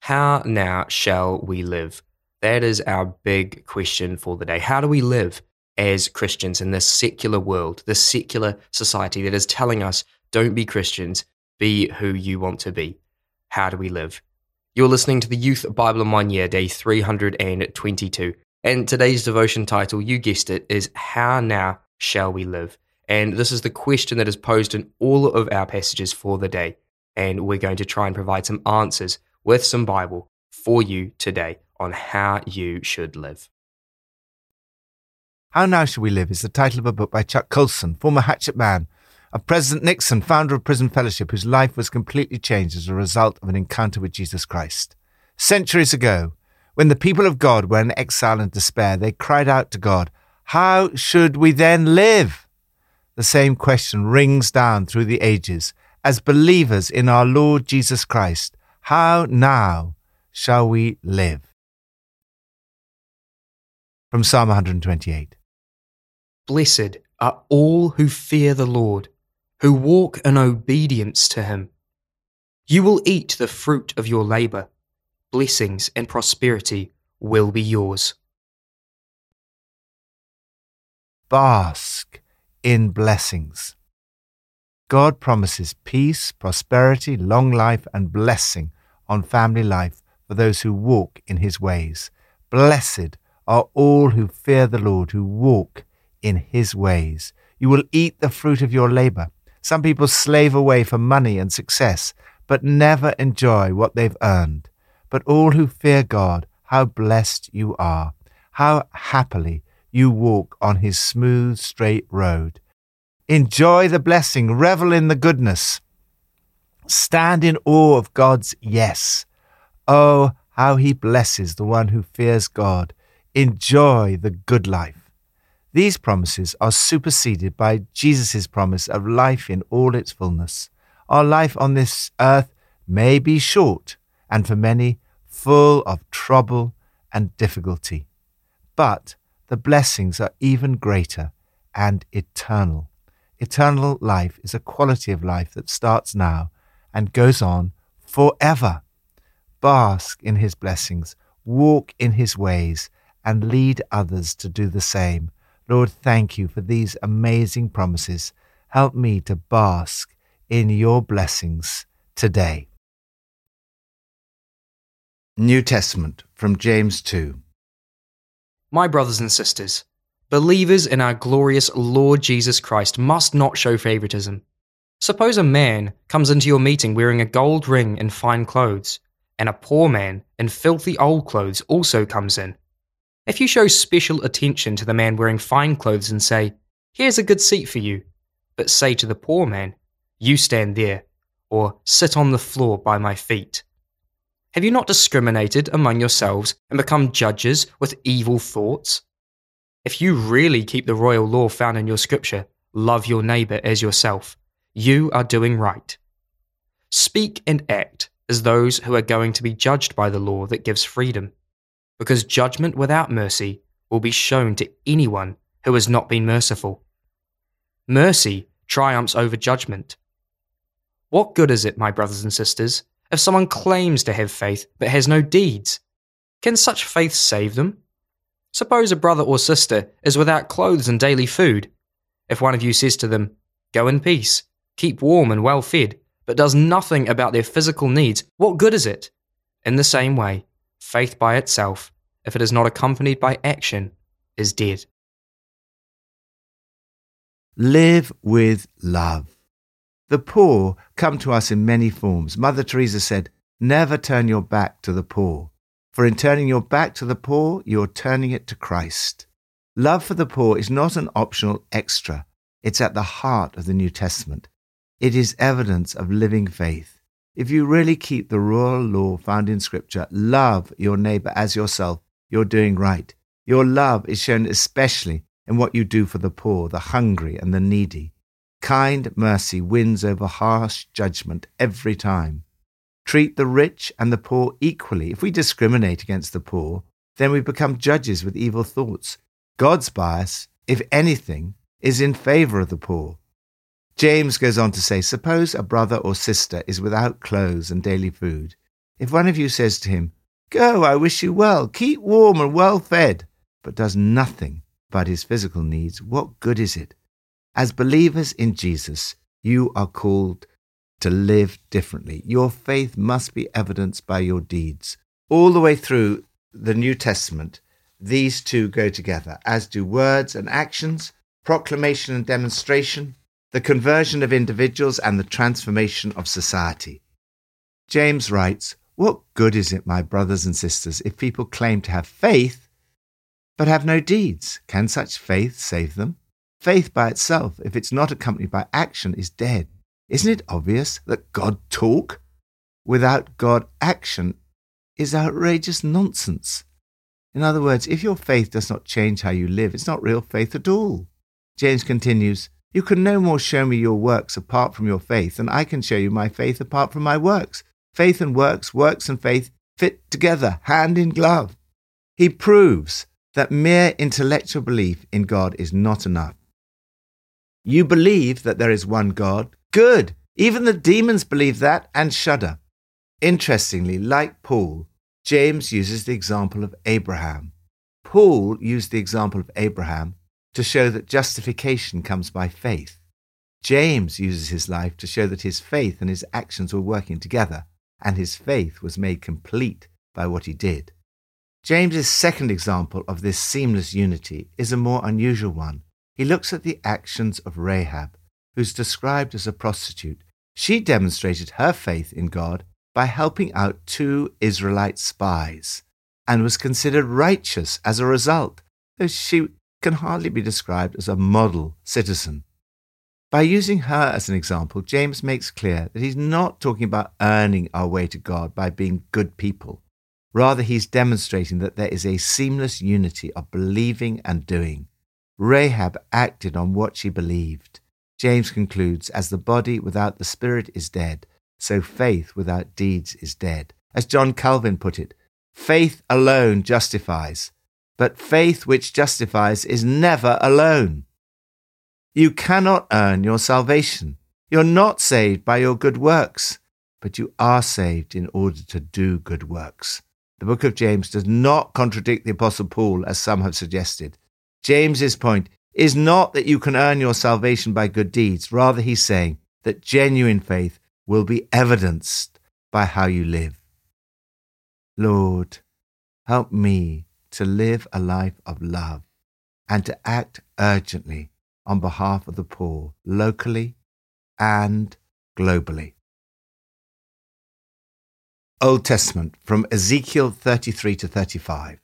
How now shall we live? That is our big question for the day. How do we live as Christians in this secular world, this secular society that is telling us, don't be Christians, be who you want to be? How do we live? You're listening to the Youth Bible in One Year, day 322. And today's devotion title, you guessed it, is How Now Shall We Live? And this is the question that is posed in all of our passages for the day. And we're going to try and provide some answers with some Bible for you today on how you should live. How Now Shall We Live is the title of a book by Chuck Colson, former hatchet man of President Nixon, founder of Prison Fellowship, whose life was completely changed as a result of an encounter with Jesus Christ. Centuries ago, when the people of God were in exile and despair, they cried out to God, How should we then live? The same question rings down through the ages. As believers in our Lord Jesus Christ, how now shall we live? From Psalm 128 Blessed are all who fear the Lord, who walk in obedience to him. You will eat the fruit of your labour. Blessings and prosperity will be yours. Bask in blessings. God promises peace, prosperity, long life, and blessing on family life for those who walk in his ways. Blessed are all who fear the Lord, who walk in his ways. You will eat the fruit of your labor. Some people slave away for money and success, but never enjoy what they've earned. But all who fear God, how blessed you are, how happily you walk on his smooth, straight road. Enjoy the blessing, revel in the goodness. Stand in awe of God's yes. Oh, how he blesses the one who fears God. Enjoy the good life. These promises are superseded by Jesus' promise of life in all its fullness. Our life on this earth may be short, and for many, full of trouble and difficulty. But the blessings are even greater and eternal. Eternal life is a quality of life that starts now and goes on forever. Bask in his blessings, walk in his ways, and lead others to do the same. Lord, thank you for these amazing promises. Help me to bask in your blessings today. New Testament from James 2. My brothers and sisters, Believers in our glorious Lord Jesus Christ must not show favoritism. Suppose a man comes into your meeting wearing a gold ring and fine clothes, and a poor man in filthy old clothes also comes in. If you show special attention to the man wearing fine clothes and say, Here's a good seat for you, but say to the poor man, You stand there, or sit on the floor by my feet. Have you not discriminated among yourselves and become judges with evil thoughts? If you really keep the royal law found in your scripture, love your neighbor as yourself, you are doing right. Speak and act as those who are going to be judged by the law that gives freedom, because judgment without mercy will be shown to anyone who has not been merciful. Mercy triumphs over judgment. What good is it, my brothers and sisters, if someone claims to have faith but has no deeds? Can such faith save them? Suppose a brother or sister is without clothes and daily food. If one of you says to them, Go in peace, keep warm and well fed, but does nothing about their physical needs, what good is it? In the same way, faith by itself, if it is not accompanied by action, is dead. Live with love. The poor come to us in many forms. Mother Teresa said, Never turn your back to the poor. For in turning your back to the poor, you are turning it to Christ. Love for the poor is not an optional extra, it's at the heart of the New Testament. It is evidence of living faith. If you really keep the royal law found in Scripture, love your neighbor as yourself, you're doing right. Your love is shown especially in what you do for the poor, the hungry, and the needy. Kind mercy wins over harsh judgment every time treat the rich and the poor equally. If we discriminate against the poor, then we become judges with evil thoughts. God's bias, if anything, is in favor of the poor. James goes on to say Suppose a brother or sister is without clothes and daily food. If one of you says to him, Go, I wish you well, keep warm and well fed, but does nothing about his physical needs, what good is it? As believers in Jesus, you are called to live differently. Your faith must be evidenced by your deeds. All the way through the New Testament, these two go together, as do words and actions, proclamation and demonstration, the conversion of individuals, and the transformation of society. James writes, What good is it, my brothers and sisters, if people claim to have faith but have no deeds? Can such faith save them? Faith by itself, if it's not accompanied by action, is dead. Isn't it obvious that God talk without God action is outrageous nonsense? In other words, if your faith does not change how you live, it's not real faith at all. James continues, You can no more show me your works apart from your faith than I can show you my faith apart from my works. Faith and works, works and faith fit together, hand in glove. He proves that mere intellectual belief in God is not enough. You believe that there is one God? Good! Even the demons believe that and shudder. Interestingly, like Paul, James uses the example of Abraham. Paul used the example of Abraham to show that justification comes by faith. James uses his life to show that his faith and his actions were working together, and his faith was made complete by what he did. James's second example of this seamless unity is a more unusual one. He looks at the actions of Rahab, who's described as a prostitute. She demonstrated her faith in God by helping out two Israelite spies and was considered righteous as a result, though she can hardly be described as a model citizen. By using her as an example, James makes clear that he's not talking about earning our way to God by being good people. Rather, he's demonstrating that there is a seamless unity of believing and doing. Rahab acted on what she believed. James concludes, as the body without the spirit is dead, so faith without deeds is dead. As John Calvin put it, faith alone justifies, but faith which justifies is never alone. You cannot earn your salvation. You're not saved by your good works, but you are saved in order to do good works. The book of James does not contradict the Apostle Paul, as some have suggested. James's point is not that you can earn your salvation by good deeds. Rather, he's saying that genuine faith will be evidenced by how you live. Lord, help me to live a life of love and to act urgently on behalf of the poor, locally and globally. Old Testament from Ezekiel 33 to 35.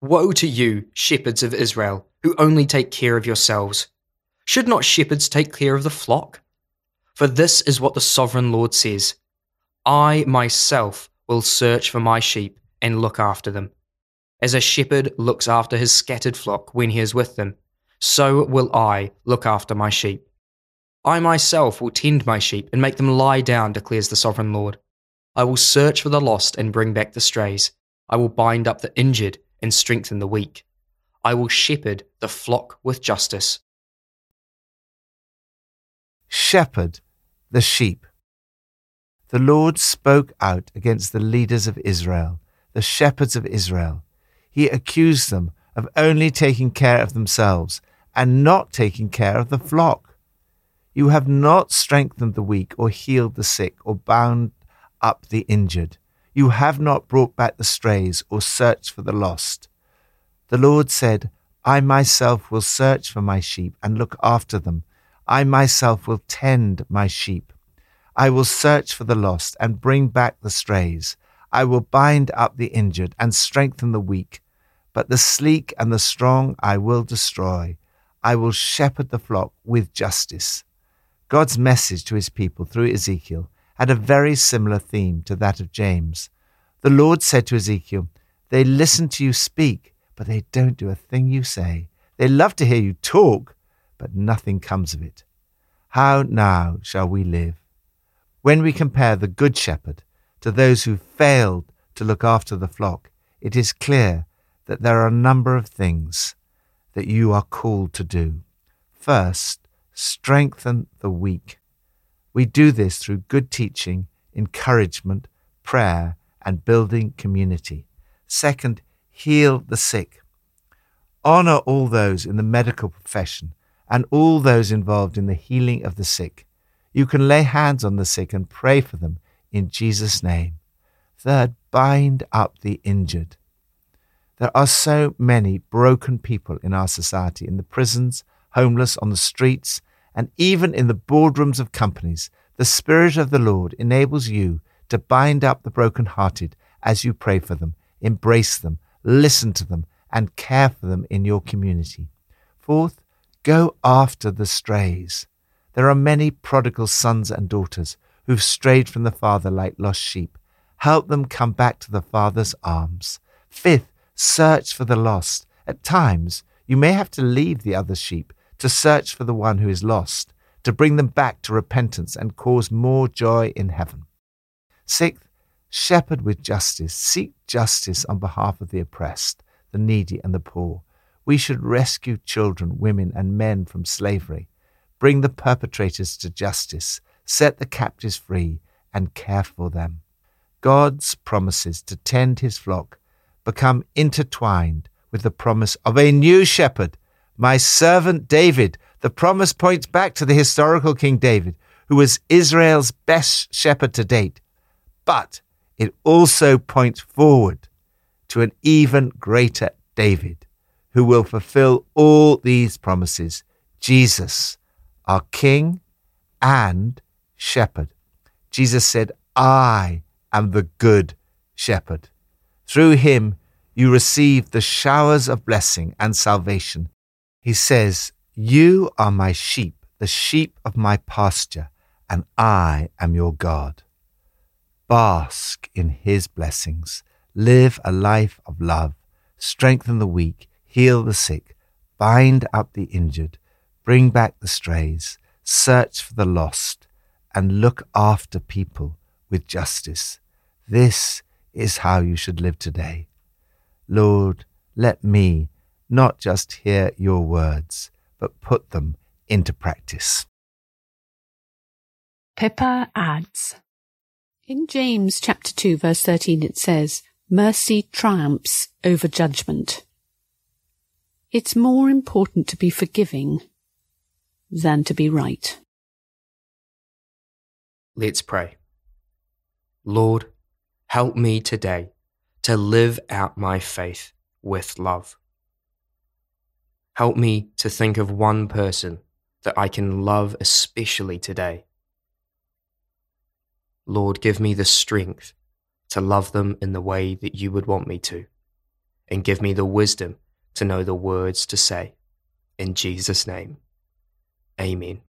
Woe to you, shepherds of Israel, who only take care of yourselves. Should not shepherds take care of the flock? For this is what the sovereign Lord says I myself will search for my sheep and look after them. As a shepherd looks after his scattered flock when he is with them, so will I look after my sheep. I myself will tend my sheep and make them lie down, declares the sovereign Lord. I will search for the lost and bring back the strays. I will bind up the injured and strengthen the weak. I will shepherd the flock with justice. Shepherd the sheep. The Lord spoke out against the leaders of Israel, the shepherds of Israel. He accused them of only taking care of themselves and not taking care of the flock. You have not strengthened the weak or healed the sick or bound up the injured. You have not brought back the strays or searched for the lost. The Lord said, I myself will search for my sheep and look after them. I myself will tend my sheep. I will search for the lost and bring back the strays. I will bind up the injured and strengthen the weak. But the sleek and the strong I will destroy. I will shepherd the flock with justice. God's message to his people through Ezekiel had a very similar theme to that of James. The Lord said to Ezekiel, They listen to you speak, but they don't do a thing you say. They love to hear you talk, but nothing comes of it. How now shall we live? When we compare the Good Shepherd to those who failed to look after the flock, it is clear that there are a number of things that you are called to do. First, strengthen the weak. We do this through good teaching, encouragement, prayer and building community. Second, heal the sick. Honor all those in the medical profession and all those involved in the healing of the sick. You can lay hands on the sick and pray for them in Jesus' name. Third, bind up the injured. There are so many broken people in our society, in the prisons, homeless, on the streets, and even in the boardrooms of companies. The Spirit of the Lord enables you to bind up the broken-hearted as you pray for them, embrace them, listen to them, and care for them in your community. Fourth, go after the strays. There are many prodigal sons and daughters who've strayed from the Father like lost sheep. Help them come back to the Father's arms. Fifth, search for the lost. At times, you may have to leave the other sheep to search for the one who is lost, to bring them back to repentance and cause more joy in heaven. Sixth, shepherd with justice. Seek justice on behalf of the oppressed, the needy, and the poor. We should rescue children, women, and men from slavery bring the perpetrators to justice, set the captives free, and care for them. God's promises to tend his flock become intertwined with the promise of a new shepherd, my servant David. The promise points back to the historical King David, who was Israel's best shepherd to date. But it also points forward to an even greater David, who will fulfill all these promises Jesus, our King and Shepherd. Jesus said, I am the good shepherd. Through him, you receive the showers of blessing and salvation. He says, You are my sheep, the sheep of my pasture, and I am your God. Bask in his blessings. Live a life of love. Strengthen the weak. Heal the sick. Bind up the injured bring back the strays, search for the lost, and look after people with justice. This is how you should live today. Lord, let me not just hear your words, but put them into practice. Pippa adds In James chapter 2 verse 13 it says, Mercy triumphs over judgment. It's more important to be forgiving than to be right. Let's pray. Lord, help me today to live out my faith with love. Help me to think of one person that I can love especially today. Lord, give me the strength to love them in the way that you would want me to, and give me the wisdom to know the words to say. In Jesus' name. Amen.